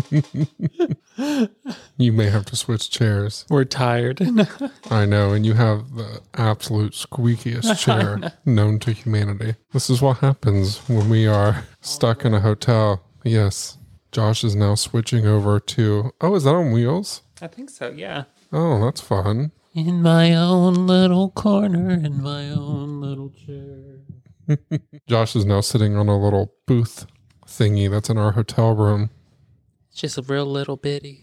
You may have to switch chairs. We're tired. I know, and you have the absolute squeakiest chair known to humanity. This is what happens when we are stuck in a hotel. Yes, Josh is now switching over to. Oh, is that on wheels? I think so, yeah. Oh, that's fun. In my own little corner, in my own little chair. Josh is now sitting on a little booth thingy that's in our hotel room. It's just a real little bitty.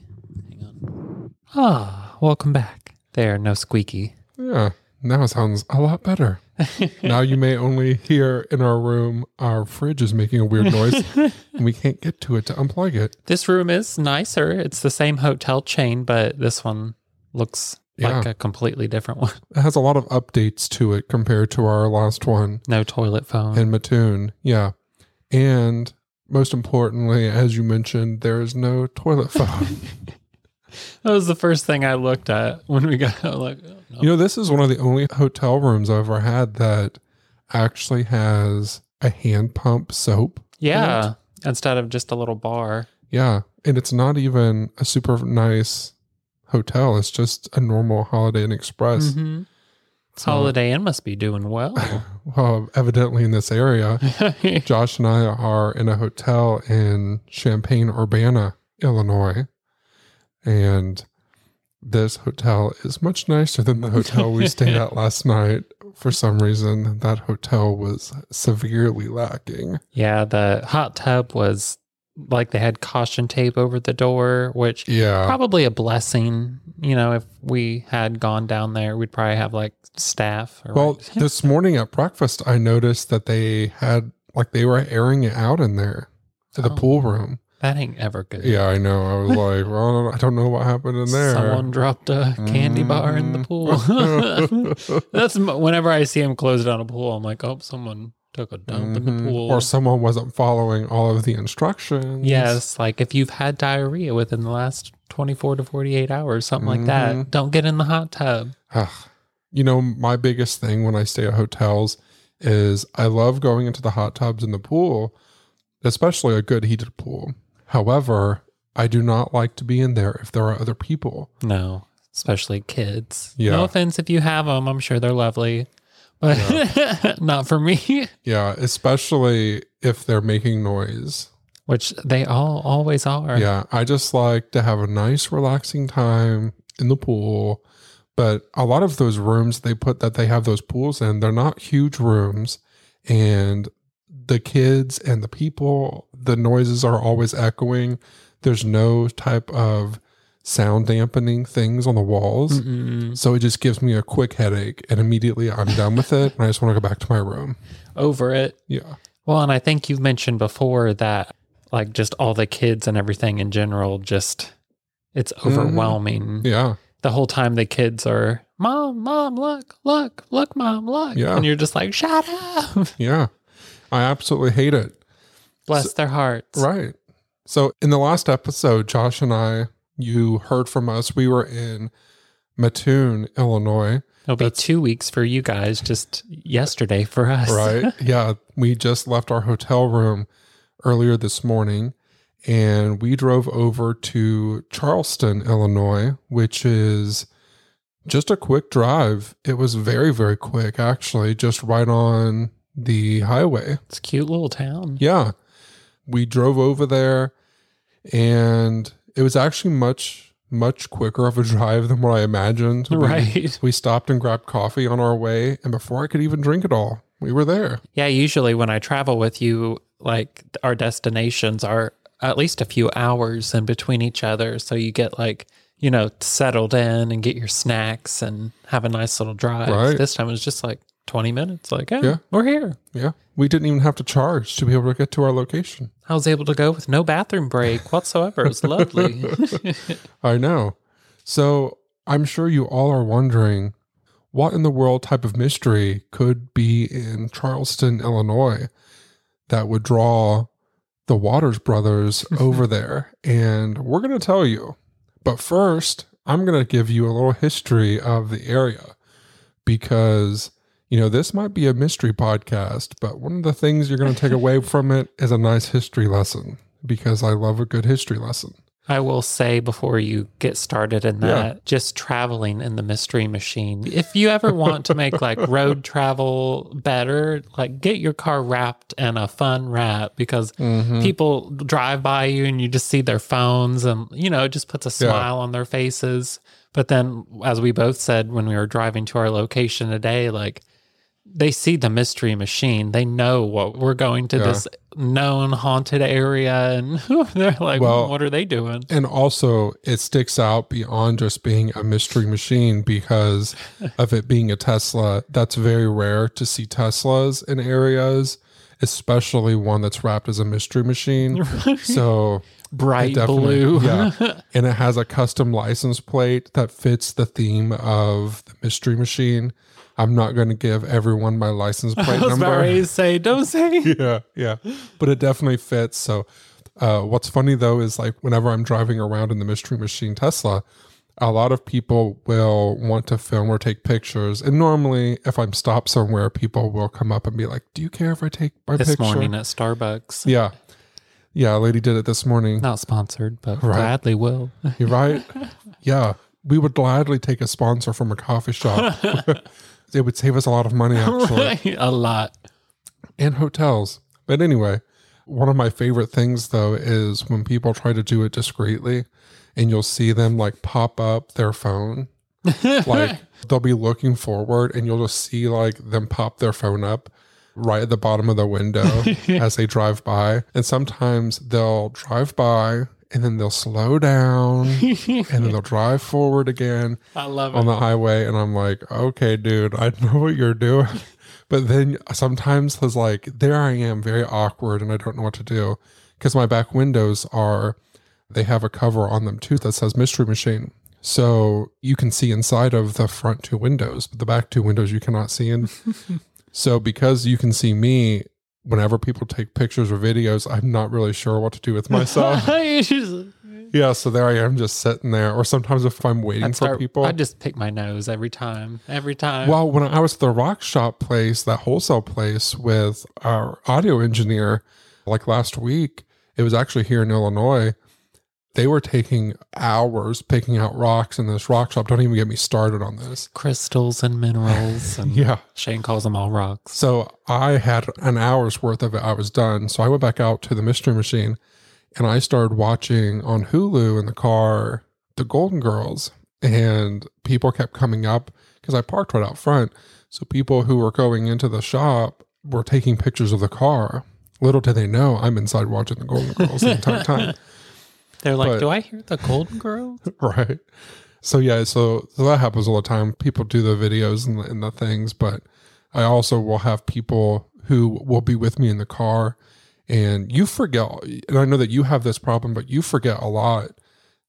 Hang on. Ah, welcome back. There, no squeaky. Yeah, now it sounds a lot better. now you may only hear in our room our fridge is making a weird noise and we can't get to it to unplug it. This room is nicer. It's the same hotel chain, but this one looks like a completely different one. It has a lot of updates to it compared to our last one No toilet phone. in Mattoon. Yeah. And most importantly, as you mentioned, there is no toilet phone. that was the first thing I looked at when we got out. Like, oh, no. you know, this is one of the only hotel rooms I've ever had that actually has a hand pump soap. yeah, instead of just a little bar. Yeah. And it's not even a super nice hotel. It's just a normal Holiday Inn Express. Mhm. So- Holiday Inn must be doing well. Well, evidently in this area, Josh and I are in a hotel in Champaign, Urbana, Illinois. And this hotel is much nicer than the hotel we stayed at last night. For some reason, that hotel was severely lacking. yeah, the hot tub was like they had caution tape over the door, which Yeah. probably a blessing. You know, if we had gone down there, we'd probably have like staff. Or Well, this morning at breakfast, I noticed that they had, like, they were airing it out in there, to the Oh. pool room. that ain't ever good. Yeah, I know. I was like, well, I don't know what happened in there. Someone dropped a candy bar in the mm. pool. That's whenever I see him close down a pool, I'm like, oh, someone took a dump in the Mhm. pool. Or someone wasn't following all of the instructions. yes, like if you've had diarrhea within the last 24 to 48 hours, something like Mhm. that, don't get in the hot tub. You know, my biggest thing when I stay at hotels is I love going into the hot tubs in the pool, especially a good heated pool. However, I do not like to be in there if there are other people. No, especially kids. Yeah. No offense if you have them. I'm sure they're lovely, but not for me, Yeah, especially if they're making noise. which they all always are. Yeah, I just like to have a nice, relaxing time in the pool. But a lot of those rooms they put that they have those pools in, they're not huge rooms. And the kids and the people, the noises are always echoing. There's no type of sound dampening things on the walls. Mm-mm. So it just gives me a quick headache. And immediately I'm done with it. And I just want to go back to my room. Over it. Yeah. Well, and I think you've mentioned before that, like, just all the kids and everything in general, just it's mm-hmm. overwhelming. Yeah. The whole time the kids are, Mom, Mom, look, look, look, Mom, look. Yeah. And you're just like, Shut up. Yeah. I absolutely hate it. Bless their hearts. Right. So in the last episode, Josh and I, you heard from us. We were in Mattoon, Illinois. It'll be That's- two weeks for you guys, just yesterday for us. Right. yeah. We just left our hotel room earlier this morning and we drove over to Charleston, Illinois, which is just a quick drive. It was very, very quick, actually, just right on the highway. It's a cute little town. Yeah. We drove over there and it was actually much, much quicker of a drive than what I imagined. We- Right. We stopped and grabbed coffee on our way. And before I could even drink it all, we were there. Yeah, usually when I travel with you, like our destinations are at least a few hours in between each other. So you get like, you know, settled in and get your snacks and have a nice little drive. Right. This time it was just like 20 minutes. Like, oh, Yeah. we're here. Yeah. We didn't even have to charge to be able to get to our location. I was able to go with no bathroom break whatsoever. It was lovely. I know. So I'm sure you all are wondering what in the world type of mystery could be in Charleston, Illinois that would draw the Waters brothers over there. And we're going to tell you. But first, I'm going to give you a little history of the area because, you know, this might be a mystery podcast, but one of the things you're going to take away from it is a nice history lesson. because I love a good history lesson. I will say before you get started in Yeah. that, just traveling in the mystery machine. If you ever want to make like road travel better, like get your car wrapped in a fun wrap because Mm-hmm. people drive by you and you just see their phones and you know, it just puts a Yeah. smile on their faces. But then as we both said when we were driving to our location today, like they see the mystery machine. They know what we're going to Yeah. this known haunted area and they're like, Well, what are they doing? And also, it sticks out beyond just being a mystery machine because of it being a Tesla. That's very rare to see Teslas in areas, especially one that's wrapped as a mystery machine. So, bright blue. yeah. and it has a custom license plate that fits the theme of the mystery machine. I'm not going to give everyone my license plate number. to say, don't say. yeah, yeah. But it definitely fits. So, uh, what's funny though is like whenever I'm driving around in the Mystery Machine Tesla, a lot of people will want to film or take pictures. And normally, if I'm stopped somewhere, people will come up and be like, "Do you care if I take my This picture?" morning at Starbucks. Yeah, yeah. A lady did it this morning. Not sponsored, but Right. gladly will. You're right. yeah, we would gladly take a sponsor from a coffee shop. It would save us a lot of money, actually. a lot. and hotels. But anyway, one of my favorite things though is when people try to do it discreetly and you'll see them like pop up their phone. like they'll be looking forward and you'll just see like them pop their phone up right at the bottom of the window as they drive by. And sometimes they'll drive by and then they'll slow down and then they'll drive forward again I love it. on the highway and I'm like, okay, dude, I know what you're doing. But then sometimes it's like, there I am, very awkward, and I don't know what to do because my back windows are, they have a cover on them too that says mystery machine. So you can see inside of the front two windows, but the back two windows you cannot see in. so because you can see me, whenever people take pictures or videos, I'm not really sure what to do with myself. Yeah, so there I am just sitting there. Or sometimes if I'm waiting I'd for start- people. I just pick my nose every time. Every time. Well, when I was at the rock shop place, that wholesale place with our audio engineer, like last week, it was actually here in Illinois. They were taking hours picking out rocks in this rock shop. Don't even get me started on this. crystals and minerals. And Yeah. Shane calls them all rocks. So I had an hour's worth of it. I was done. So I went back out to the mystery machine and I started watching on Hulu in the car the Golden Girls. And people kept coming up because I parked right out front. So people who were going into the shop were taking pictures of the car. Little did they know I'm inside watching the Golden Girls the entire time. They're like, But- do I hear the Golden Girls? right. So yeah, so, so that happens all the time. People do the videos and the, and the things, but I also will have people who will be with me in the car, and you forget. And I know that you have this problem, but you forget a lot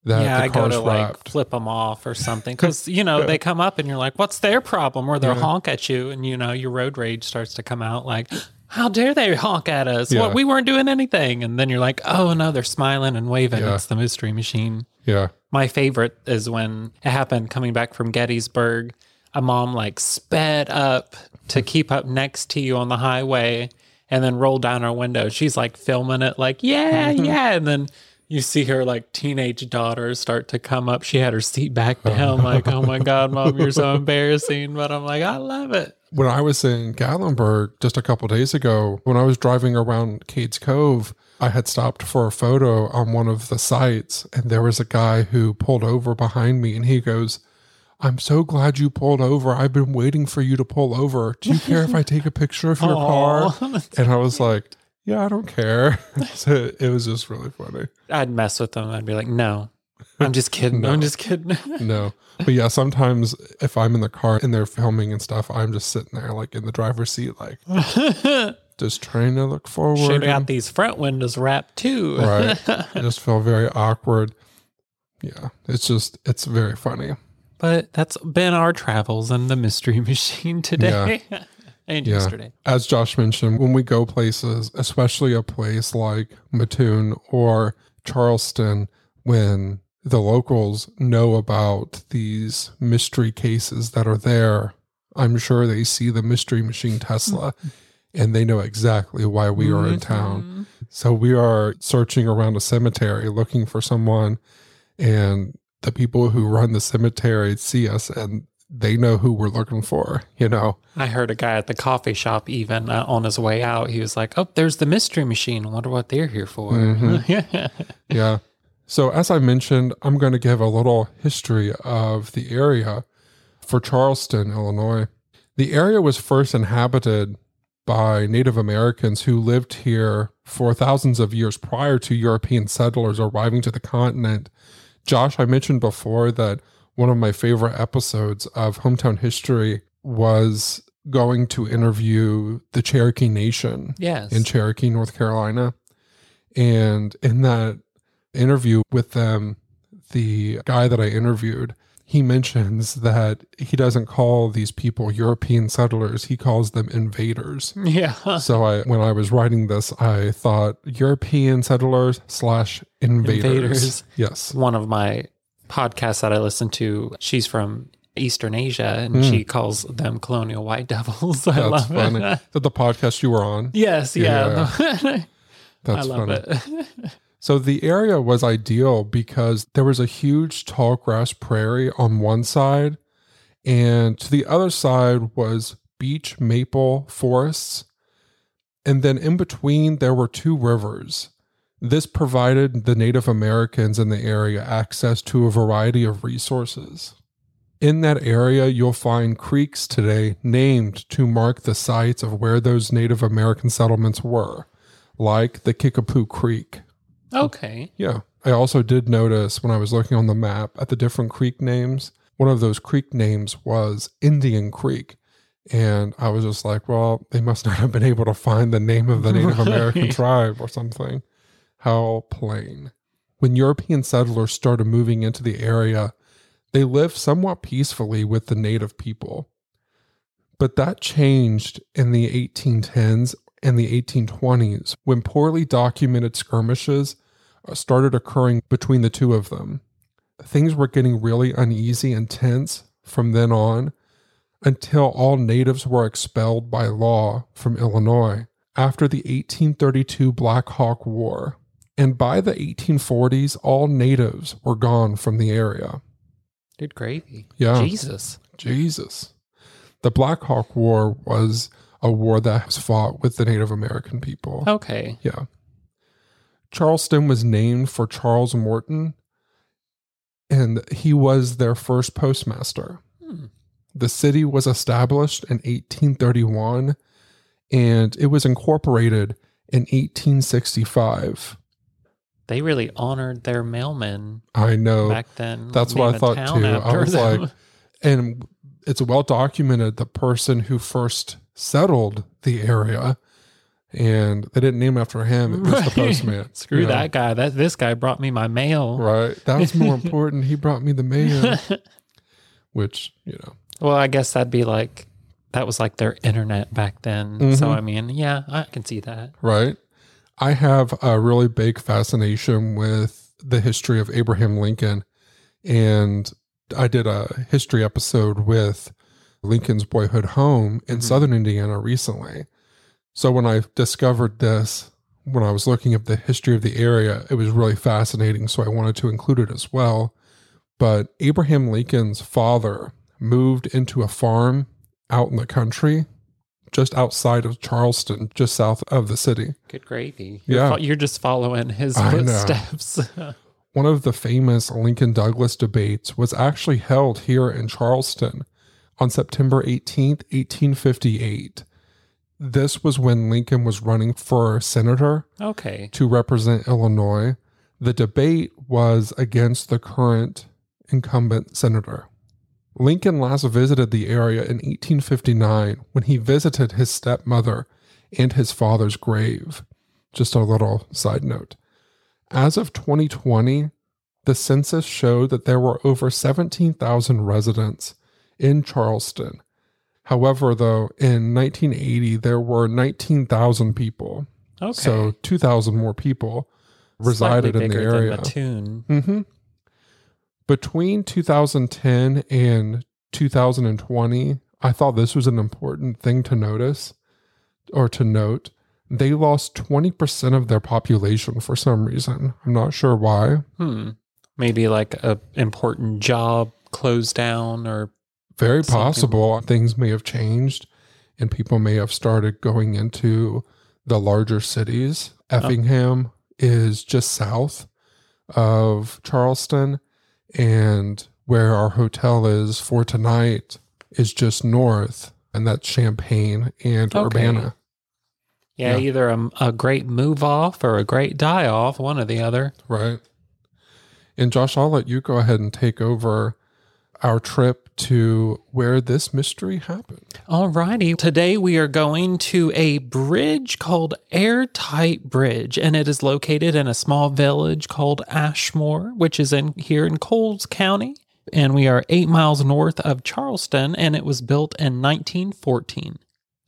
that yeah, the I go to like flip them off or something because you know they come up and you're like, "What's their problem?" Or they'll Yeah. honk at you, and you know your road rage starts to come out. Like, how dare they honk at us? Yeah. What we weren't doing anything, and then you're like, "Oh no, they're smiling and waving." Yeah. It's the mystery machine. yeah, My favorite is when it happened coming back from Gettysburg. A mom like sped up to keep up next to you on the highway and then rolled down her window. She's like filming it, like, yeah, yeah. And then you see her like teenage daughter start to come up. She had her seat back oh. down, like, oh my God, mom, you're so embarrassing. But I'm like, I love it. When I was in Gatlinburg just a couple days ago, when I was driving around Cades Cove, I had stopped for a photo on one of the sites, and there was a guy who pulled over behind me, and he goes, I'm so glad you pulled over. I've been waiting for you to pull over. Do you care if I take a picture of your car? And I was like, Yeah, I don't care. so it was just really funny. I'd mess with them. I'd be like, no, I'm just kidding. No. I'm just kidding. No. But yeah, sometimes if I'm in the car and they're filming and stuff, I'm just sitting there like in the driver's seat, like just trying to look forward. Should have got these front windows wrapped too. right. I just feel very awkward. Yeah, it's just it's very funny. But that's been our travels in the mystery machine today and Yeah. yesterday. As Josh mentioned, when we go places, especially a place like Mattoon or Charleston, when the locals know about these mystery cases that are there, I'm sure they see the mystery machine Tesla and they know exactly why we are in town. So we are searching around a cemetery looking for someone, and the people who run the cemetery see us and they know who we're looking for, you know? I heard a guy at the coffee shop even uh, on his way out. He was like, "Oh, there's the mystery machine. I wonder what they're here for." yeah. Yeah. So, as I mentioned, I'm going to give a little history of the area for Charleston, Illinois. The area was first inhabited by Native Americans who lived here for thousands of years prior to European settlers arriving to the continent. Josh, I mentioned before that one of my favorite episodes of Hometown History was going to interview the Cherokee Nation Yes. in Cherokee, North Carolina. And in that interview with them, the guy that I interviewed, he mentions that he doesn't call these people European settlers, he calls them invaders. yeah. So I when I was writing this, I thought European settlers slash invaders. Invaders. Yes. One of my podcasts that I listen to, she's from Eastern Asia and Hmm. she calls them colonial white devils. I That's love funny. it. That the podcast you were on? yes, Yeah, yeah. That's I love funny. it. So the area was ideal because there was a huge tall grass prairie on one side, and to the other side was beech maple forests. And then in between, there were two rivers. This provided the Native Americans in the area access to a variety of resources. In that area, you'll find creeks today named to mark the sites of where those Native American settlements were, like the Kickapoo Creek. Oh. okay. Yeah. I also did notice when I was looking on the map at the different creek names, one of those creek names was Indian Creek. And I was just like, well, they must not have been able to find the name of the Native American tribe or something. How plain. When European settlers started moving into the area, they lived somewhat peacefully with the native people. But that changed in the 1810s and the 1820s when poorly documented skirmishes Uh, started occurring between the two of them. Things were getting really uneasy and tense from then on until all natives were expelled by law from Illinois after the 1832 Black Hawk War. And by the 1840s, all natives were gone from the area. Good gravy. Yeah. Jesus. Jesus. The Black Hawk War was a war that was fought with the Native American people. Okay. Yeah. Charleston was named for Charles Morton, and he was their first postmaster. Hmm. The city was established in 1831 and it was incorporated in 1865. They really honored their mailmen I know. back then. that's what I thought too. I was them. like, and it's well documented the person who first settled the area, and they didn't name after him. It was the postman. Screw you know? that guy. That this guy brought me my mail. Right. That was more important. He brought me the mail, which, you know, well, I guess that'd be like that was like their internet back then. So Mhm. I mean, yeah, I can see that. right? I have a really big fascination with the history of Abraham Lincoln. And I did a history episode with Lincoln's boyhood home in Mhm. southern Indiana recently. So when I discovered this, when I was looking at the history of the area, it was really fascinating. So I wanted to include it as well. But Abraham Lincoln's father moved into a farm out in the country, just outside of Charleston, just south of the city. Good gravy. You're, Yeah. fo- you're just following his footsteps. One of the famous Lincoln Douglas debates was actually held here in Charleston on September 18th, 1858. This was when Lincoln was running for senator okay. to represent Illinois. The debate was against the current incumbent senator. Lincoln last visited the area in 1859 when he visited his stepmother and his father's grave. Just a little side note. As of 2020, the census showed that there were over 17,000 residents in Charleston. However, though, in 1980, there were 19,000 people. Okay. So 2,000 more people resided Slightly in the area. Than Mattoon. hmm Between 2010 and 2020, I thought this was an important thing to notice or to note. they lost 20% of their population for some reason. I'm not sure why. Hmm. Maybe like a important job closed down or Very possible things may have changed and people may have started going into the larger cities. Effingham is just south of Charleston, and where our hotel is for tonight is just north, and that's Champaign and Okay. Urbana. yeah, Yeah. either a, a great move off or a great die off, one or the other. Right. And Josh, I'll let you go ahead and take over our trip to where this mystery happened. Alrighty, today we are going to a bridge called Airtight Bridge, and it is located in a small village called Ashmore, which is in here in Coles County. And we are eight miles north of Charleston, and it was built in 1914.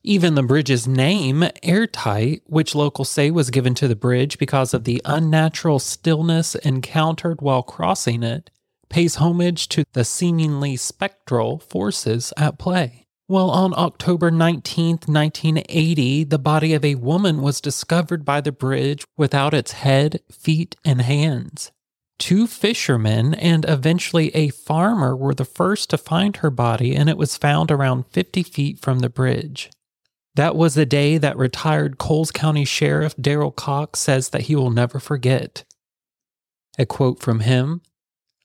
Even the bridge's name, Airtight, which locals say was given to the bridge because of the unnatural stillness encountered while crossing it, pays homage to the seemingly spectral forces at play. Well, on October 19th, 1980, the body of a woman was discovered by the bridge without its head, feet, and hands. Two fishermen and eventually a farmer were the first to find her body, and it was found around 50 feet from the bridge. That was a day that retired Coles County Sheriff Daryl Cox says that he will never forget. A quote from him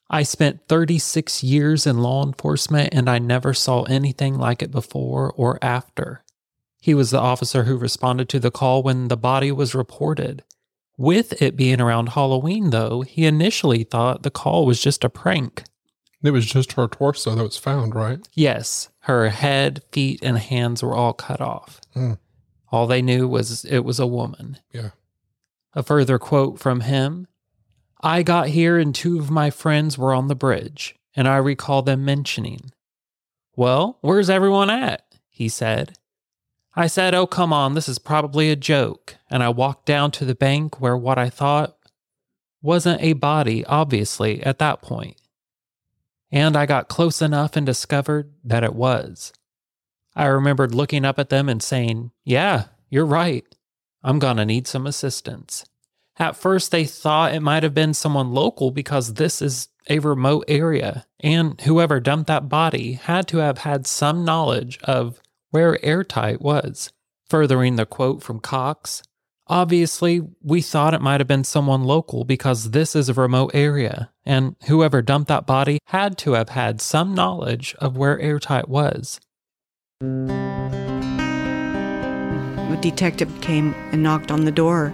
I spent 36 years in law enforcement and I never saw anything like it before or after. He was the officer who responded to the call when the body was reported. With it being around Halloween, though, he initially thought the call was just a prank. It was just her torso that was found, right? Yes, her head, feet, and hands were all cut off. Hmm. All they knew was it was a woman. Yeah. A further quote from him I got here and two of my friends were on the bridge, and I recall them mentioning, Well, where's everyone at? He said. I said, Oh, come on, this is probably a joke. And I walked down to the bank where what I thought wasn't a body, obviously, at that point. And I got close enough and discovered that it was. I remembered looking up at them and saying, Yeah, you're right. I'm to need some assistance. At first, they thought it might have been someone local because this is a remote area, and whoever dumped that body had to have had some knowledge of where airtight was. Furthering the quote from Cox, obviously, we thought it might have been someone local because this is a remote area, and whoever dumped that body had to have had some knowledge of where airtight was. A detective came and knocked on the door,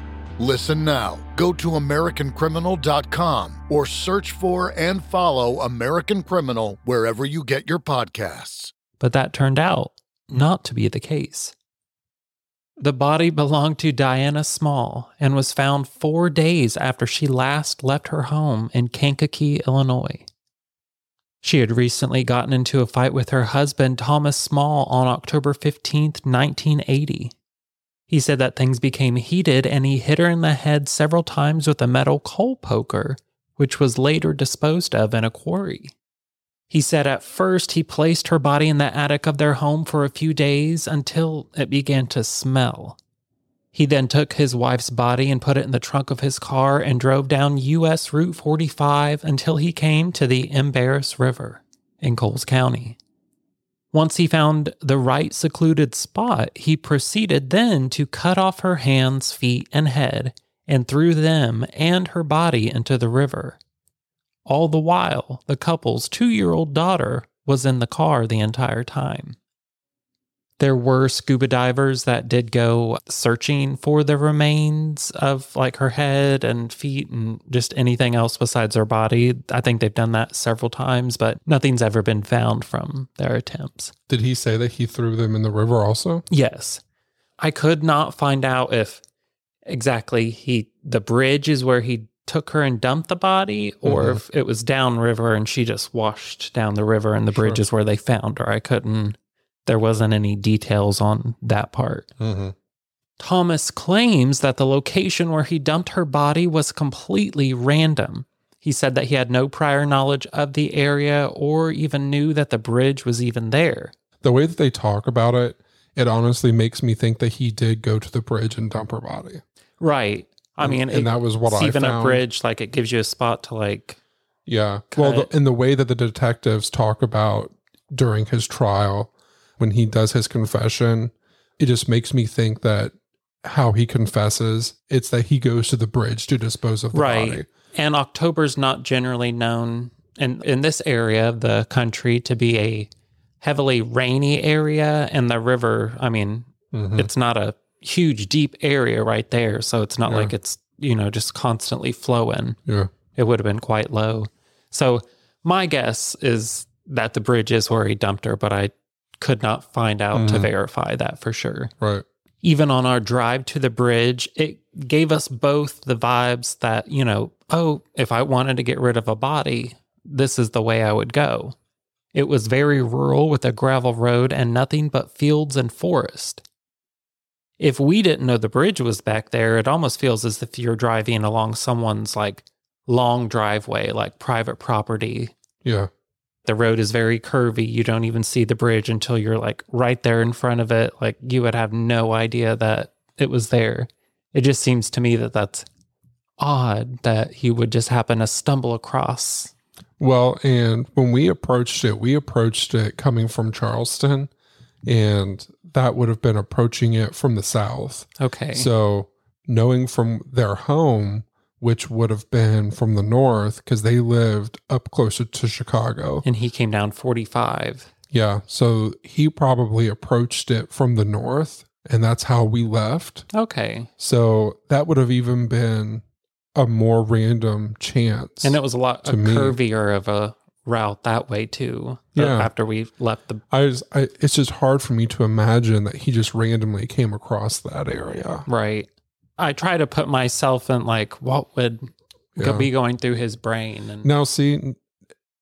Listen now. Go to AmericanCriminal.com or search for and follow American Criminal wherever you get your podcasts. But that turned out not to be the case. The body belonged to Diana Small and was found four days after she last left her home in Kankakee, Illinois. She had recently gotten into a fight with her husband, Thomas Small, on October 15th, 1980. He said that things became heated and he hit her in the head several times with a metal coal poker, which was later disposed of in a quarry. He said at first he placed her body in the attic of their home for a few days until it began to smell. He then took his wife's body and put it in the trunk of his car and drove down US Route 45 until he came to the Embarras River in Coles County. Once he found the right secluded spot, he proceeded then to cut off her hands, feet, and head and threw them and her body into the river. All the while, the couple's two year old daughter was in the car the entire time. There were scuba divers that did go searching for the remains of like her head and feet and just anything else besides her body. I think they've done that several times, but nothing's ever been found from their attempts. Did he say that he threw them in the river also? Yes. I could not find out if exactly he the bridge is where he took her and dumped the body or Mhm. if it was downriver and she just washed down the river and the bridge is where they found her. I couldn't there wasn't any details on that part. Mm-hmm. Thomas claims that the location where he dumped her body was completely random. He said that he had no prior knowledge of the area or even knew that the bridge was even there. The way that they talk about it, it honestly makes me think that he did go to the bridge and dump her body. Right. I And- mean, and that was what I even a bridge, like it gives you a spot to like Yeah. Well, the, in the way that the detectives talk about during his trial, when he does his confession, it just makes me think that how he confesses, it's that he goes to the bridge to dispose of the right. body. And October's not generally known in in this area of the country to be a heavily rainy area, and the river. I mean, Mhm. it's not a huge deep area right there, so it's not Yeah. like it's you know just constantly flowing. Yeah. It would have been quite low. So my guess is that the bridge is where he dumped her, but I could not find out to Mhm. verify that for sure. Right. even on our drive to the bridge, it gave us both the vibes that, you know, oh, if I wanted to get rid of a body, this is the way I would go. It was very rural with a gravel road and nothing but fields and forest. If we didn't know the bridge was back there, it almost feels as if you're driving along someone's like long driveway, like private property. Yeah. The road is very curvy. You don't even see the bridge until you're like right there in front of it. Like you would have no idea that it was there. It just seems to me that that's odd that he would just happen to stumble across. Well, and when we approached it, we approached it coming from Charleston, and that would have been approaching it from the south. Okay. So, knowing from their home, which would have been from the north, because they lived up closer to Chicago. and he came down 45. Yeah. So, he probably approached it from the north, and that's how we left. Okay. So, that would have even been a more random chance. And it was a lot a me. curvier of a route that way too. uh, Yeah. After we left the I, was, I it's just hard for me to imagine that he just randomly came across that area. right. I try to put myself in like what would Yeah. be going through his brain and Now, see,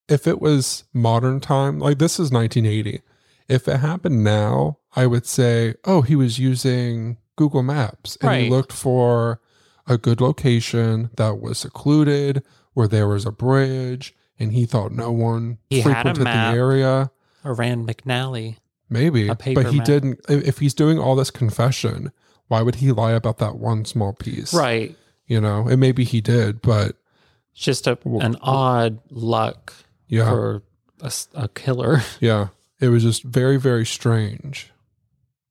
if it was modern time, like this is 1980, if it happened now, I would say, oh, he was using Google Maps and he looked for a good location that was secluded, where there was a bridge, and he thought no one He had a frequented map. the area. or Rand McNally. Maybe, A paper but he map. didn't. If he's doing all this confession, why would he lie about that one small piece? Right. You know, and maybe he did, but It's just a an odd luck yeah, for a killer. yeah, it was just very, very strange.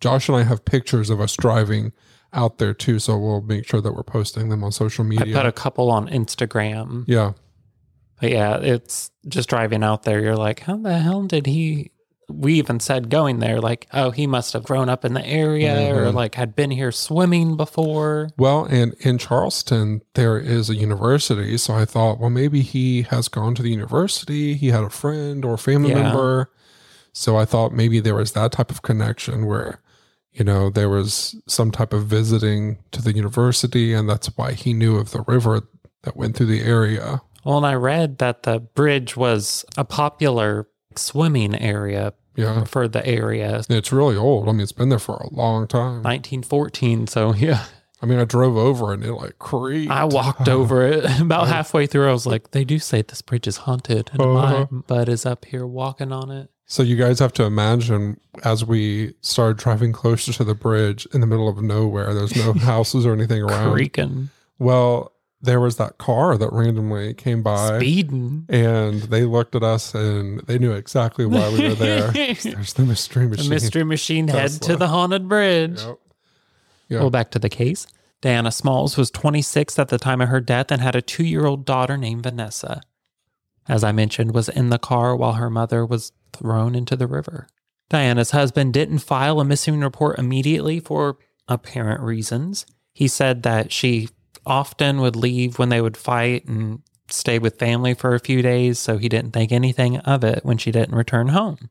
Josh and I have pictures of us driving out there too, so we'll make sure that we're posting them on social media. I put a couple on Instagram. yeah, But yeah, it's just driving out there. You're like, how the hell did he? We even said going there, like, oh, he must have grown up in the area or Mhm. like had been here swimming before. Well, and in Charleston, there is a university. So I thought, well, maybe he has gone to the university. He had a friend or family Yeah. member. So I thought maybe there was that type of connection where, you know, there was some type of visiting to the university, and that's why he knew of the river that went through the area. Well, and I read that the bridge was a popular swimming area Yeah. for the area. It's really old. I mean, it's been there for a long time. 1914. So, yeah, I mean, I drove over and it like creaked. I walked over it about halfway through. I was like, they do say this bridge is haunted. And Uh-huh. my butt is up here walking on it. So you guys have to imagine as we started driving closer to the bridge in the middle of nowhere, there's no houses or anything around. Creaking, Well, there was that car that randomly came by speeding. and they looked at us and they knew exactly why we were there. There's the mystery The machine. mystery machine head to the haunted bridge. Yep. Yeah. Well, back to the case. Diana Smalls was 26 at the time of her death and had a two year old daughter named Vanessa. As I mentioned, was in the car while her mother was thrown into the river. Diana's husband didn't file a missing report immediately for apparent reasons. He said that she often would leave when they would fight and stay with family for a few days, so he didn't think anything of it when she didn't return home.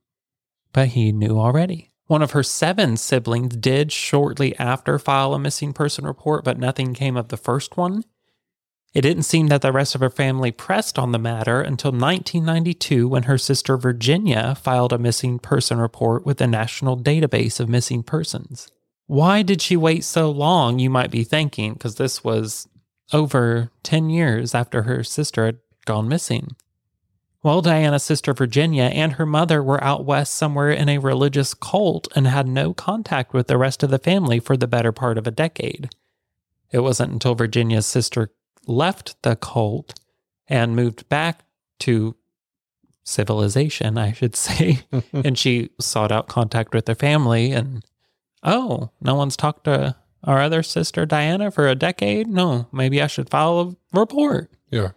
But he knew already. One of her seven siblings did shortly after file a missing person report, but nothing came of the first one. It didn't seem that the rest of her family pressed on the matter until 1992 when her sister Virginia filed a missing person report with the National Database of Missing Persons. Why did she wait so long, you might be thinking, because this was over 10 years after her sister had gone missing. Well, Diana's sister Virginia and her mother were out west somewhere in a religious cult and had no contact with the rest of the family for the better part of a decade. It wasn't until Virginia's sister left the cult and moved back to civilization, I should say, and she sought out contact with her family and oh, no one's talked to our other sister Diana for a decade? No, maybe I should file a report. Yeah.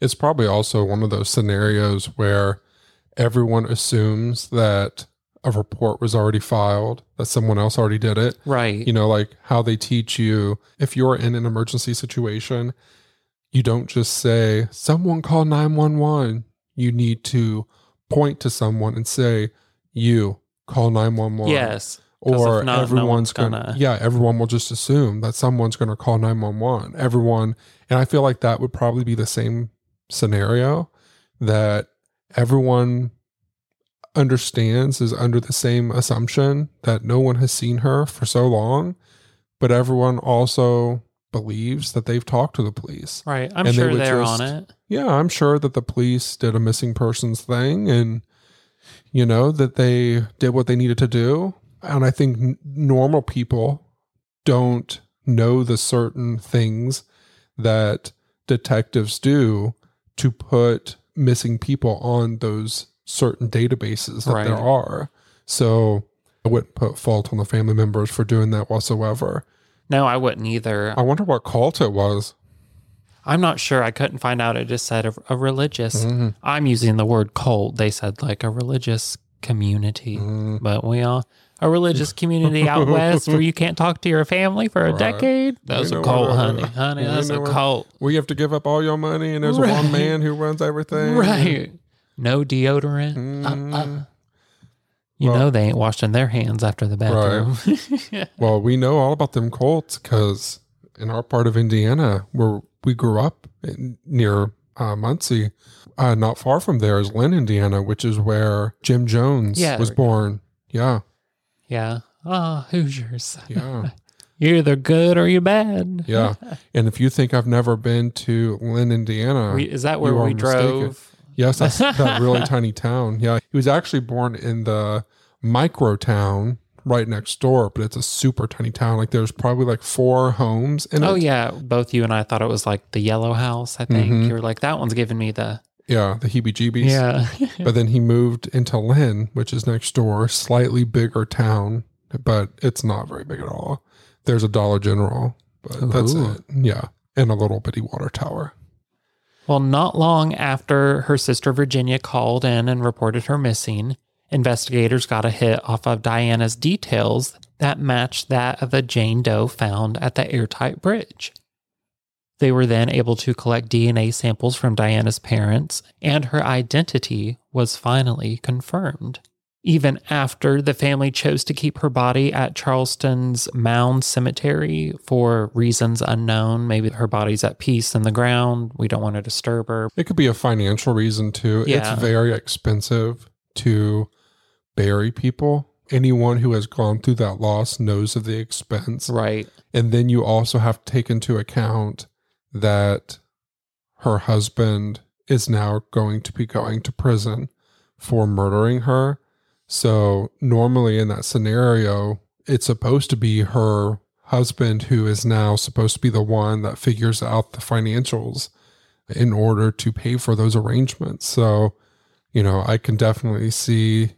It's probably also one of those scenarios where everyone assumes that a report was already filed, that someone else already did it. Right. You know, like how they teach you if you're in an emergency situation, you don't just say, someone call 911. You need to point to someone and say, you call 911. Yes. Or not, everyone's one's going gonna- yeah, everyone will just assume that someone's to call 911. Everyone, and I feel like that would probably be the same scenario that everyone understands is under the same assumption that no one has seen her for so long, but everyone also believes that they've talked to the police. Right. I'm And sure they're just- on it. Yeah, I'm sure that the police did a missing persons thing and, you know, that they did what they needed to do. And I think n- normal people don't know the certain things that detectives do to put missing people on those certain databases that there are. So I wouldn't put fault on the family members for doing that whatsoever. No, I wouldn't either. I wonder what cult it was. I'm not sure. I couldn't find out. It just said a, a religious. Mhm. I'm using the word cult. They said like a religious community, Mm. but we all a religious community out west where you can't talk to your family for a Right. decade. That's a cult, honey. Honey, that's a know where- cult. We have to give up all your money, and there's Right. one man who runs everything. Right. No deodorant. Mm. uh. You Well- know they ain't washing their hands after the bathroom. Well, we know all about them cults because in our part of Indiana, where we grew up in, near uh, Muncie, uh, not far from there is Lynn, Indiana, which is where Jim Jones Yeah, was there we go. born. Yeah, yeah. Ah, Hoosiers. yeah, You're either good or you're bad. yeah. and if you think I've never been to Lynn, Indiana, We, is that where we mistaken. drove? Yes, that's that really tiny town. Yeah, he was actually born in the micro town right next door, but it's a super tiny town. Like there's probably like four homes in it. Oh it. yeah, both you and I thought it was like the yellow house. I think Mhm. you were like that one's giving me the Yeah, the heebie-jeebies. yeah. but then he moved into Lynn, which is next door, slightly bigger town, but it's not very big at all. There's a Dollar General, but that's it. Yeah, and a little bitty water tower. well, not long after her sister Virginia called in and reported her missing, investigators got a hit off of Diana's details that matched that of a Jane Doe found at the airtight bridge. They were then able to collect DNA samples from Diana's parents, and her identity was finally confirmed. even after the family chose to keep her body at Charleston's Mound Cemetery for reasons unknown. Maybe her body's at peace in the ground. We don't want to disturb her. It could be a financial reason too. Yeah. It's very expensive to bury people. Anyone who has gone through that loss knows of the expense. Right. And then you also have to take into account that her husband is now going to be going to prison for murdering her. So, normally in that scenario, it's supposed to be her husband who is now supposed to be the one that figures out the financials in order to pay for those arrangements. So, you know, I can definitely see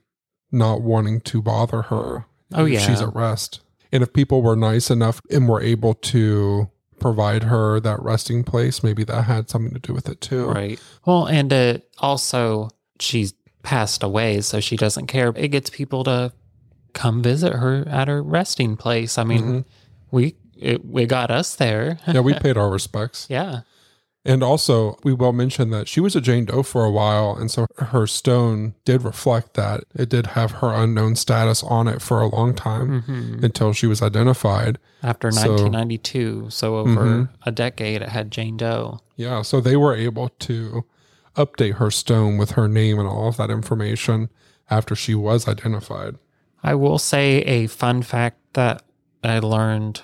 not wanting to bother her. Oh, if yeah. She's at rest. And if people were nice enough and were able to provide her that resting place, maybe that had something to do with it too. Right. Well, and uh, also she's passed away, so she doesn't care. It gets people to come visit her at her resting place. I mean, Mhm. we it, we got us there. Yeah, we paid our respects. yeah. And also, we will mention that she was a Jane Doe for a while. And so her stone did reflect that. It did have her unknown status on it for a long time Mhm. until she was identified. After So- 1992, so over Mhm. a decade, it had Jane Doe. Yeah. So they were able to update her stone with her name and all of that information after she was identified. I will say a fun fact that I learned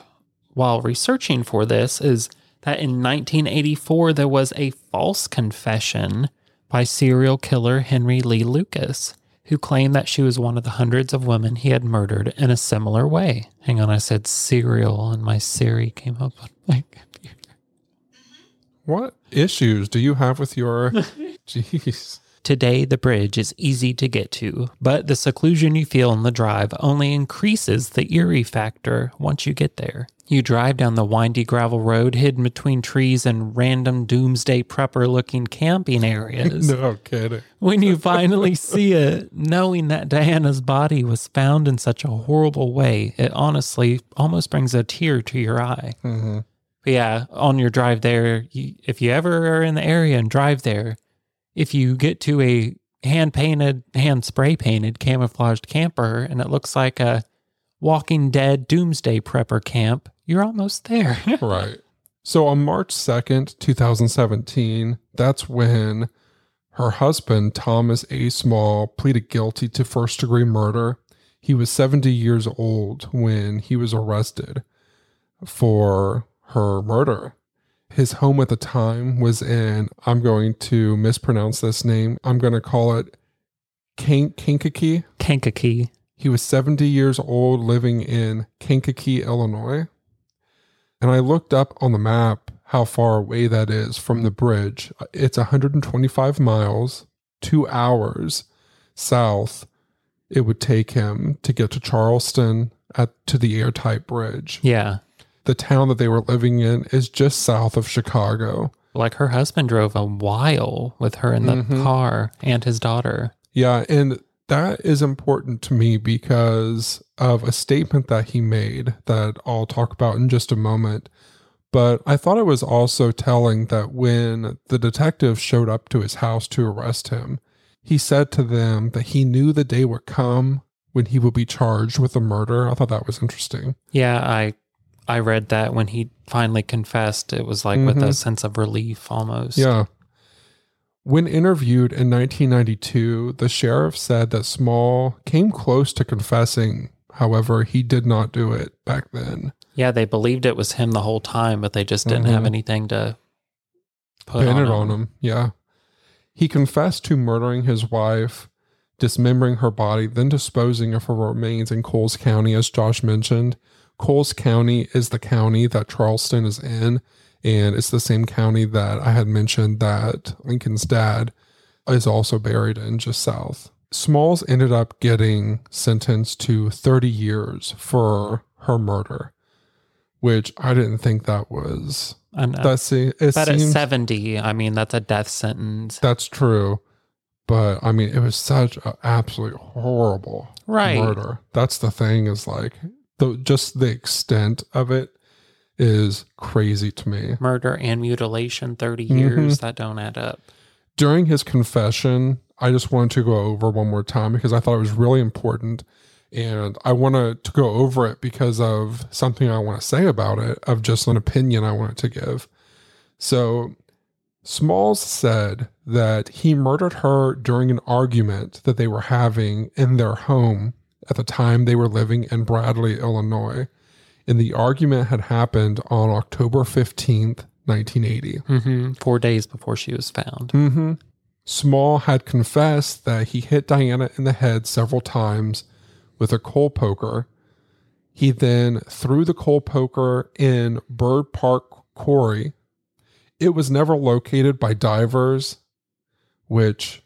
while researching for this is that in 1984 there was a false confession by serial killer Henry Lee Lucas, who claimed that she was one of the hundreds of women he had murdered in a similar way. Hang on, I said serial and my Siri came up on my computer. What issues do you have with your. Jeez. Today, the bridge is easy to get to, but the seclusion you feel on the drive only increases the eerie factor once you get there. You drive down the windy gravel road hidden between trees and random doomsday prepper looking camping areas. No kidding. When you finally see it, knowing that Diana's body was found in such a horrible way, it honestly almost brings a tear to your eye. hmm But yeah, on your drive there, you, if you ever are in the area and drive there, if you get to a hand painted, hand spray painted camouflaged camper and it looks like a Walking Dead doomsday prepper camp, you're almost there. right. So on March 2nd, 2017, that's when her husband, Thomas A. Small, pleaded guilty to first degree murder. He was 70 years old when he was arrested for her murder. His home at the time was in, I'm going to mispronounce this name, I'm going to call it Kank- Kankakee. Kankakee. He was 70 years old living in Kankakee, Illinois. And I looked up on the map how far away that is from the bridge. It's 125 miles, two hours south. It would take him to get to Charleston at to the airtight bridge. Yeah. The town that they were living in is just south of Chicago. Like her husband drove a while with her in the Mhm. car and his daughter. Yeah, and that is important to me because of a statement that he made that I'll talk about in just a moment. But I thought it was also telling that when the detectives showed up to his house to arrest him, he said to them that he knew the day would come when he would be charged with the murder. I thought that was interesting. Yeah, I I read that when he finally confessed, it was like with a Mhm. sense of relief almost. Yeah. When interviewed in 1992, the sheriff said that Small came close to confessing. However, he did not do it back then. Yeah, they believed it was him the whole time, but they just didn't have Mhm. anything to put Pin on, it on him. Yeah. He confessed to murdering his wife, dismembering her body, then disposing of her remains in Coles County, as Josh mentioned. Coles County is the county that Charleston is in, and it's the same county that I had mentioned that Lincoln's dad is also buried in just south. Smalls ended up getting sentenced to 30 years for her murder, which I didn't think that was. And, uh, That's it but at 70, I mean, that's a death sentence. that's true. But I mean, it was such an absolutely horrible Right. murder. That's the thing is like the just the extent of it is crazy to me. Murder and mutilation, 30 Mhm. years, that don't add up. During his confession, I just wanted to go over one more time because I thought it was really important. And I wanted to go over it because of something I want to say about it, of just an opinion I wanted to give. So, Smalls said that he murdered her during an argument that they were having in their home at the time they were living in Bradley, Illinois. And the argument had happened on October 15th, 1980. hmm Four days before she was found. hmm Small had confessed that he hit Diana in the head several times with a coal poker. He then threw the coal poker in Bird Park Quarry. It was never located by divers, which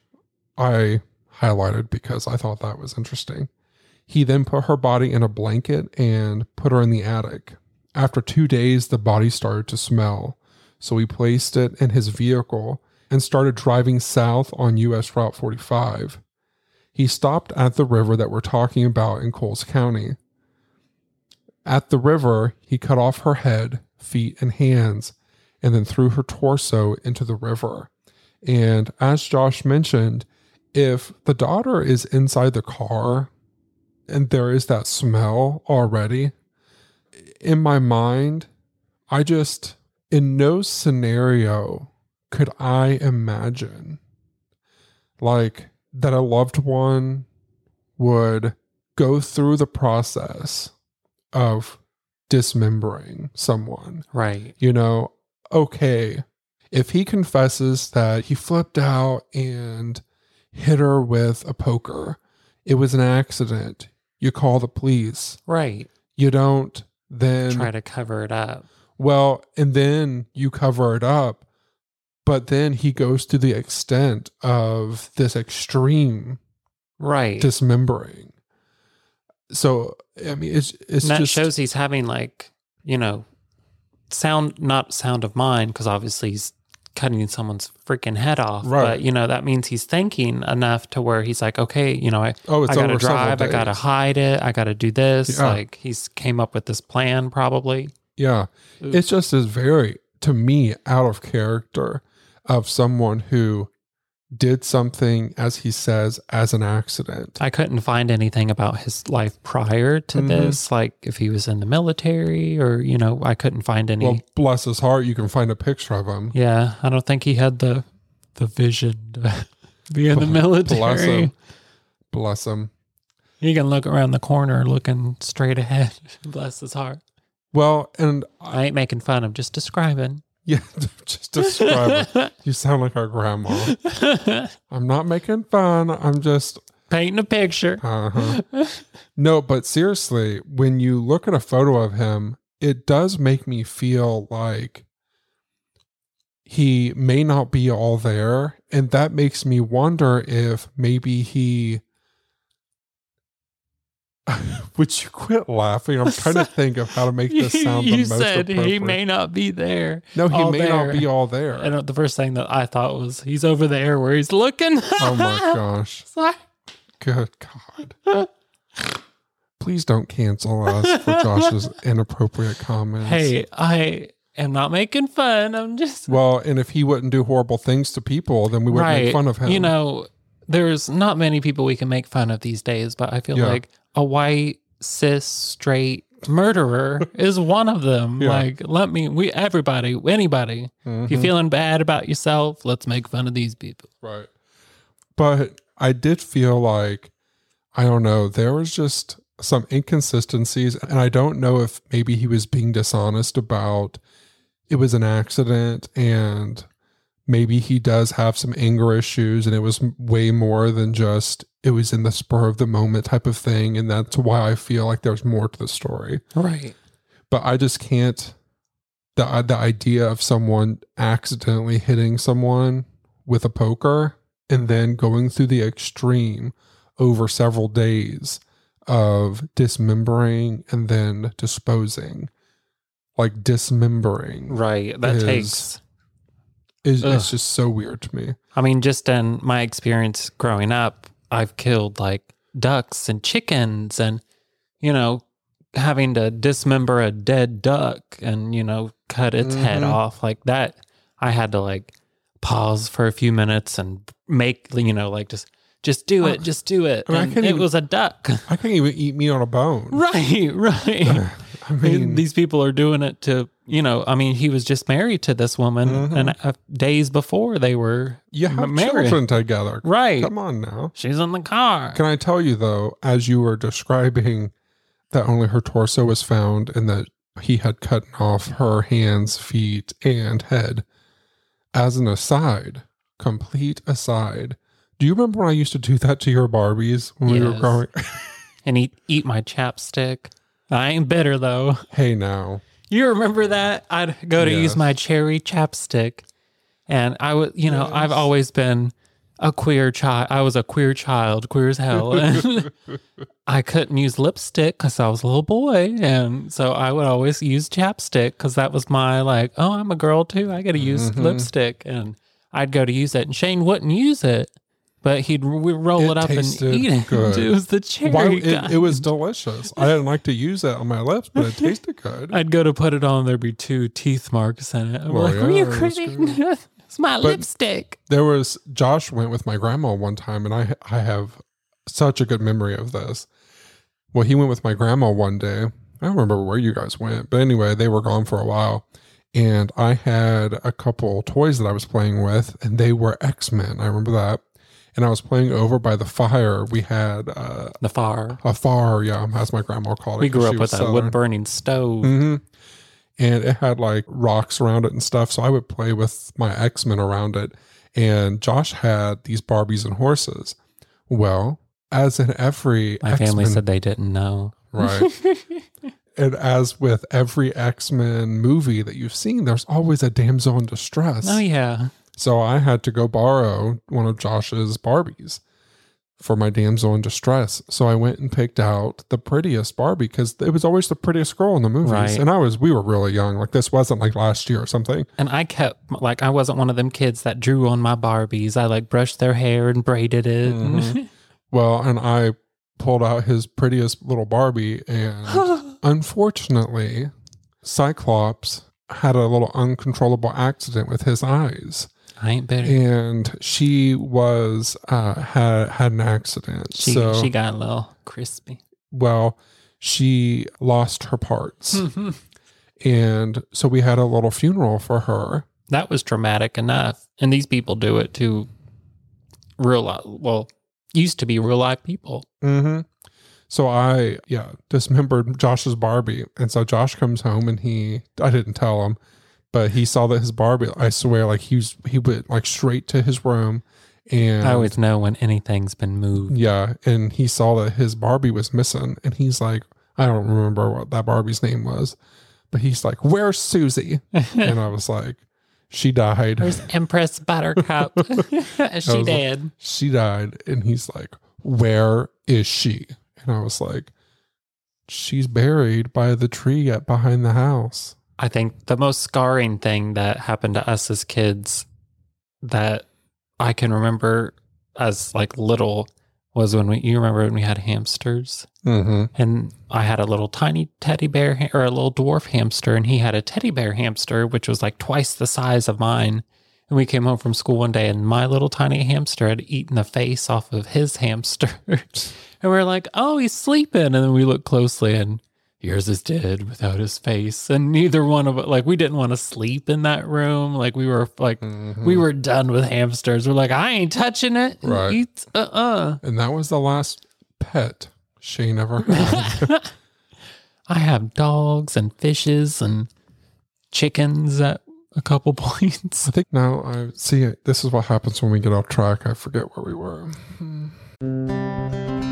I highlighted because I thought that was interesting. He then put her body in a blanket and put her in the attic. After two days, the body started to smell, so he placed it in his vehicle and started driving south on US Route 45. He stopped at the river that we're talking about in Coles County. At the river, he cut off her head, feet, and hands, and then threw her torso into the river. And as Josh mentioned, if the daughter is inside the car and there is that smell already, in my mind, I just, in no scenario could I imagine like that a loved one would go through the process of dismembering someone. Right. You know, okay, if he confesses that he flipped out and hit her with a poker, it was an accident. You call the police. Right. You don't then Try to cover it up. well, and then you cover it up, but then he goes to the extent of this extreme Right. dismembering. So I mean, it's it's and that just shows he's having like, you know, sound not sound of mind because obviously he's cutting someone's freaking head off. Right. But you know that means he's thinking enough to where he's like, okay, you know, I Oh, it's I gotta drive, I gotta hide it, I gotta do this. Yeah. Like he's came up with this plan probably. yeah. It's just is very to me out of character of someone who did something as he says as an accident. I couldn't find anything about his life prior to Mhm. this, like if he was in the military or you know, I couldn't find any. Well, bless his heart, you can find a picture of him. yeah, I don't think he had the the vision to be in the military. Bless him. Bless him. He can look around the corner looking straight ahead. Bless his heart. Well, and I ain't making fun. I'm just describing. Yeah, just describe it. You sound like our grandma. I'm not making fun. I'm just Painting a picture. Uh-huh. no, but seriously, when you look at a photo of him, it does make me feel like he may not be all there. And that makes me wonder if maybe he. Would you quit laughing? I'm trying to think of how to make this sound the you most said he may not be there. no, he may there. not be all there. And uh, the first thing that I thought was he's over there where he's looking. Oh my gosh. Sorry. Good God. Please don't cancel us for Josh's inappropriate comments. Hey, I am not making fun. I'm just Well, and if he wouldn't do horrible things to people, then we wouldn't make fun of him. You know, there's not many people we can make fun of these days, but I feel Yeah. like a white cis straight murderer is one of them. Yeah. Like, let me we everybody, anybody. If you're Mhm. feeling bad about yourself, let's make fun of these people. Right. But I did feel like, I don't know, there was just some inconsistencies. And I don't know if maybe he was being dishonest about it was an accident and maybe he does have some anger issues and it was way more than just it was in the spur of the moment type of thing. And that's why I feel like there's more to the story. Right. but I just can't. The uh, the idea of someone accidentally hitting someone with a poker and then going through the extreme over several days of dismembering and then disposing, like dismembering, Right. That Is- takes is it's just so weird to me. I mean, just in my experience growing up, I've killed like ducks and chickens and, you know, having to dismember a dead duck and, you know, cut its head Mhm. off like that. I had to like pause for a few minutes and make you know like just just do it, just do it. I mean, I it even- was a duck. I can't even eat meat on a bone. Right, right. I mean, these people are doing it to, you know, I mean, he was just married to this woman Mhm. and uh, days before they were you have married. children together. Right. Come on now. She's in the car. Can I tell you though, as you were describing that only her torso was found and that he had cut off her hands, feet, and head, as an aside, complete aside, do you remember when I used to do that to your Barbies when we were growing? and eat eat my chapstick. I ain't bitter though. hey now. You remember that? I'd go to Yes. use my cherry chapstick, and I would, you know, I've always been a queer child. I was a queer child, queer as hell. And I couldn't use lipstick because I was a little boy, and so I would always use chapstick because that was my like, oh, I'm a girl too. I got to use Mhm. lipstick, and I'd go to use it, and Shane wouldn't use it. But he'd r- roll it, It up and eat it. good. It was the cherry. Why, it, it was delicious. I didn't like to use it on my lips, but it tasted good. I'd go to put it on, there'd be two teeth marks in it. I'm Well, like, are yeah, you that's crazy? it's my But- lipstick. There was Josh went with my grandma one time, and I I have such a good memory of this. Well, he went with my grandma one day. I don't remember where you guys went, but anyway, they were gone for a while, and I had a couple toys that I was playing with, and they were X Men. I remember that, and I was playing over by the fire. We had uh, The far. a fire, yeah, as my grandma called it. We grew up with a wood burning stove. hmm And it had like rocks around it and stuff. So I would play with my X Men around it. And Josh had these Barbies and horses. Well, as in every My family X-Men- said they didn't know. right. and as with every X Men movie that you've seen, there's always a damsel in distress. Oh, yeah. So I had to go borrow one of Josh's Barbies for my damsel in distress. So I went and picked out the prettiest Barbie because it was always the prettiest girl in the movies. Right. And I was, we were really young. Like this wasn't like last year or something. And I kept, like, I wasn't one of them kids that drew on my Barbies. I, like, brushed their hair and braided it. Mhm. Well, and I pulled out his prettiest little Barbie, and unfortunately, Cyclops had a little uncontrollable accident with his eyes. I ain't bitter. And she was uh had had an accident. She, so she got a little crispy. well, she lost her parts. and so we had a little funeral for her. that was traumatic enough. And these people do it to real life. Well, used to be real life people. Mm-hmm. So I, yeah, dismembered Josh's Barbie. And so Josh comes home and he, I didn't tell him, but he saw that his Barbie, I swear, like he was, he went like straight to his room and I always know when anything's been moved. yeah. And he saw that his Barbie was missing. And he's like, I don't remember what that Barbie's name was, but he's like, where's Susie? and I was like, she died. Where's Empress Buttercup? she did. like- she died. And he's like, where is she? And I was like, she's buried by the tree at behind the house. I think the most scarring thing that happened to us as kids that I can remember as like little was when we you remember when we had hamsters? Mm-hmm. and I had a little tiny teddy bear ha- or a little dwarf hamster and he had a teddy bear hamster which was like twice the size of mine. And we came home from school one day and my little tiny hamster had eaten the face off of his hamster. And we are like oh he's sleeping. And then we looked closely and yours is dead without his face and neither one of us like we didn't want to sleep in that room like we were like mm-hmm. we were done with hamsters we're like i ain't touching it Right. Eat- uh-uh And that was the last pet Shane ever had. i have dogs and fishes and chickens at a couple points I think now I see it. This is what happens when we get off track. I forget where we were. Mm-hmm.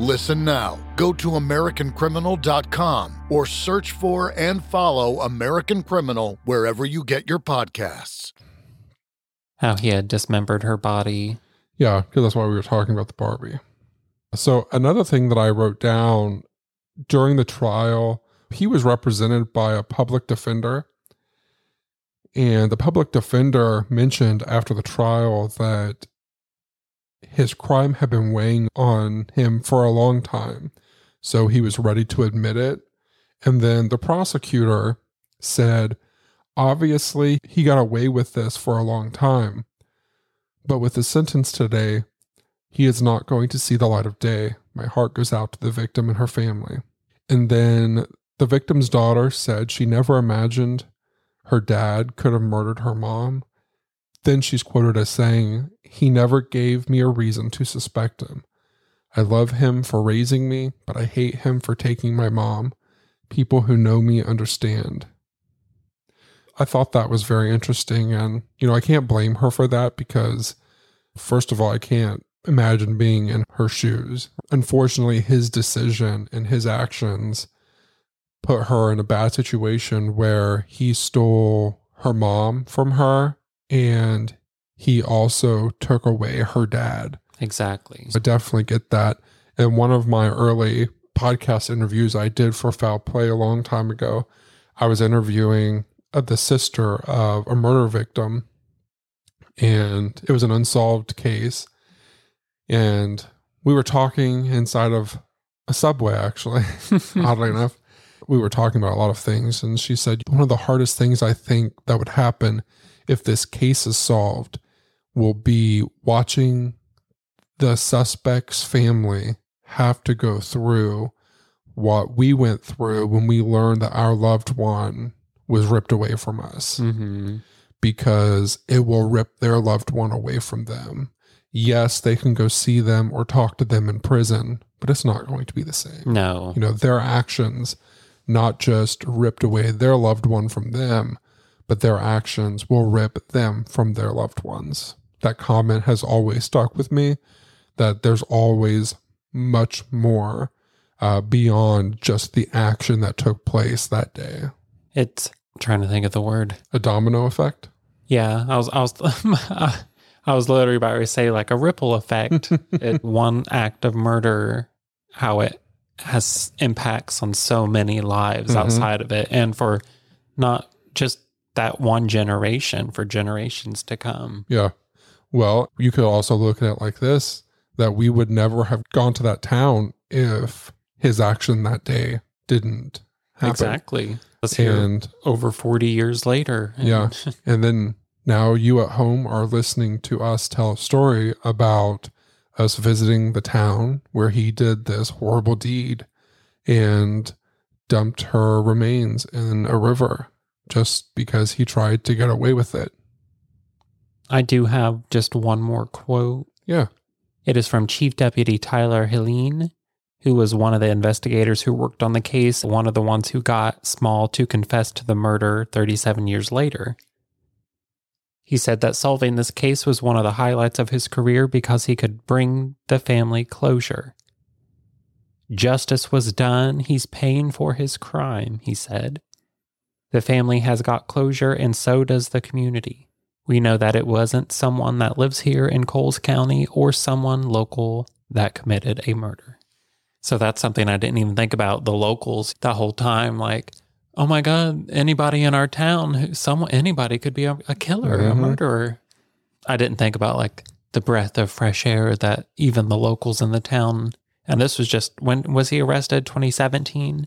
Listen now. Go to AmericanCriminal.com or search for and follow American Criminal wherever you get your podcasts. How he had dismembered her body. Yeah, because that's why we were talking about the Barbie. So, another thing that I wrote down during the trial, he was represented by a public defender. And the public defender mentioned after the trial that his crime had been weighing on him for a long time. So he was ready to admit it. And then the prosecutor said, obviously, he got away with this for a long time. But with the sentence today, he is not going to see the light of day. My heart goes out to the victim and her family. And then the victim's daughter said she never imagined her dad could have murdered her mom. Then she's quoted as saying, He never gave me a reason to suspect him. I love him for raising me, but I hate him for taking my mom. People who know me understand. I thought that was very interesting. And, you know, I can't blame her for that because, first of all, I can't imagine being in her shoes. Unfortunately, his decision and his actions put her in a bad situation where he stole her mom from her and he also took away her dad. Exactly. I definitely get that. And one of my early podcast interviews I did for Foul Play a long time ago, I was interviewing uh, the sister of a murder victim, and it was an unsolved case. And we were talking inside of a subway, actually, oddly enough. We were talking about a lot of things. And she said, One of the hardest things I think that would happen if this case is solved will be watching the suspect's family have to go through what we went through when we learned that our loved one was ripped away from us mm-hmm. because it will rip their loved one away from them. Yes, they can go see them or talk to them in prison, but it's not going to be the same. No. You know, their actions not just ripped away their loved one from them, but their actions will rip them from their loved ones. That comment has always stuck with me that there's always much more uh, beyond just the action that took place that day. It's I'm trying to think of the word. A domino effect? Yeah, I was I was I was literally about to say like a ripple effect. it, one act of murder, how it has impacts on so many lives Mhm. outside of it, and for not just that one generation, for generations to come. Yeah. Well, you could also look at it like this that we would never have gone to that town if his action that day didn't happen. Exactly. Let's And over forty years later. and- Yeah. and then now you at home are listening to us tell a story about us visiting the town where he did this horrible deed and dumped her remains in a river just because he tried to get away with it. I do have just one more quote. Yeah. It is from Chief Deputy Tyler Helene, who was one of the investigators who worked on the case, one of the ones who got Small to confess to the murder 37 years later. He said that solving this case was one of the highlights of his career because he could bring the family closure. Justice was done. He's paying for his crime, he said. The family has got closure, and so does the community. We know that it wasn't someone that lives here in Coles County or someone local that committed a murder. So that's something I didn't even think about. The locals the whole time, like, oh my God, anybody in our town, who, someone, anybody could be a, a killer, a Mhm. murderer. I didn't think about like the breath of fresh air that even the locals in the town. And this was just when was he arrested? 2017.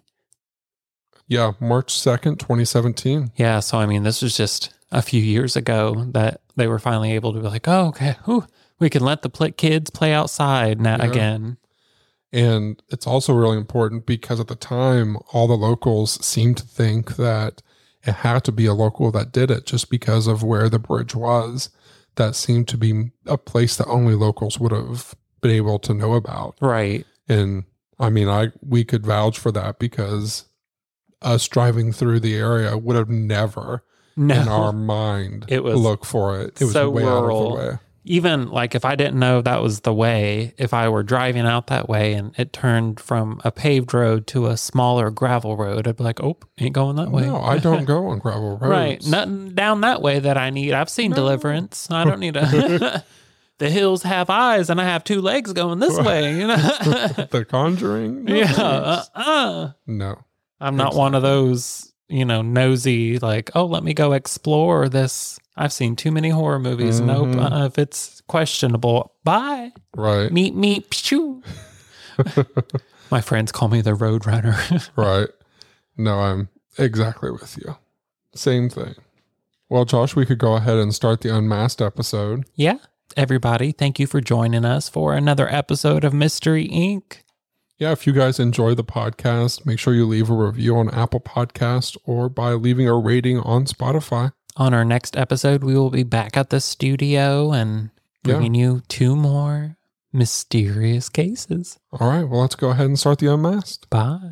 Yeah, March 2nd, 2017. Yeah. So, I mean, this was just a few years ago that they were finally able to be like, oh, okay, whew, we can let the pl- kids play outside now Yeah. again. And it's also really important because at the time, all the locals seemed to think that it had to be a local that did it just because of where the bridge was. That seemed to be a place that only locals would have been able to know about. Right. And I mean, I we could vouch for that because us driving through the area would have never No. in our mind It was look for it. It was so way rural. out of the way. Even like if I didn't know that was the way, if I were driving out that way and it turned from a paved road to a smaller gravel road, I'd be like, oh, ain't going that way. No, I don't go on gravel roads. Right. Nothing down that way that I need. I've seen deliverance. I don't need a. the hills have eyes and I have two legs going this way. You know? the Conjuring. No, yeah. Uh, uh. no. I'm not one of those, you know, nosy, like, oh, let me go explore this. I've seen too many horror movies. Nope. Mhm. Uh, if it's questionable, bye. Right. Meet me. Pshoo. My friends call me the Road Runner. right. No, I'm exactly with you. Same thing. Well, Josh, we could go ahead and start the unmasked episode. yeah. Everybody, thank you for joining us for another episode of Mystery Inc. Yeah, if you guys enjoy the podcast, make sure you leave a review on Apple Podcast or by leaving a rating on Spotify. On our next episode, we will be back at the studio and Yeah. bringing you two more mysterious cases. All right, well, let's go ahead and start the unmasked. Bye.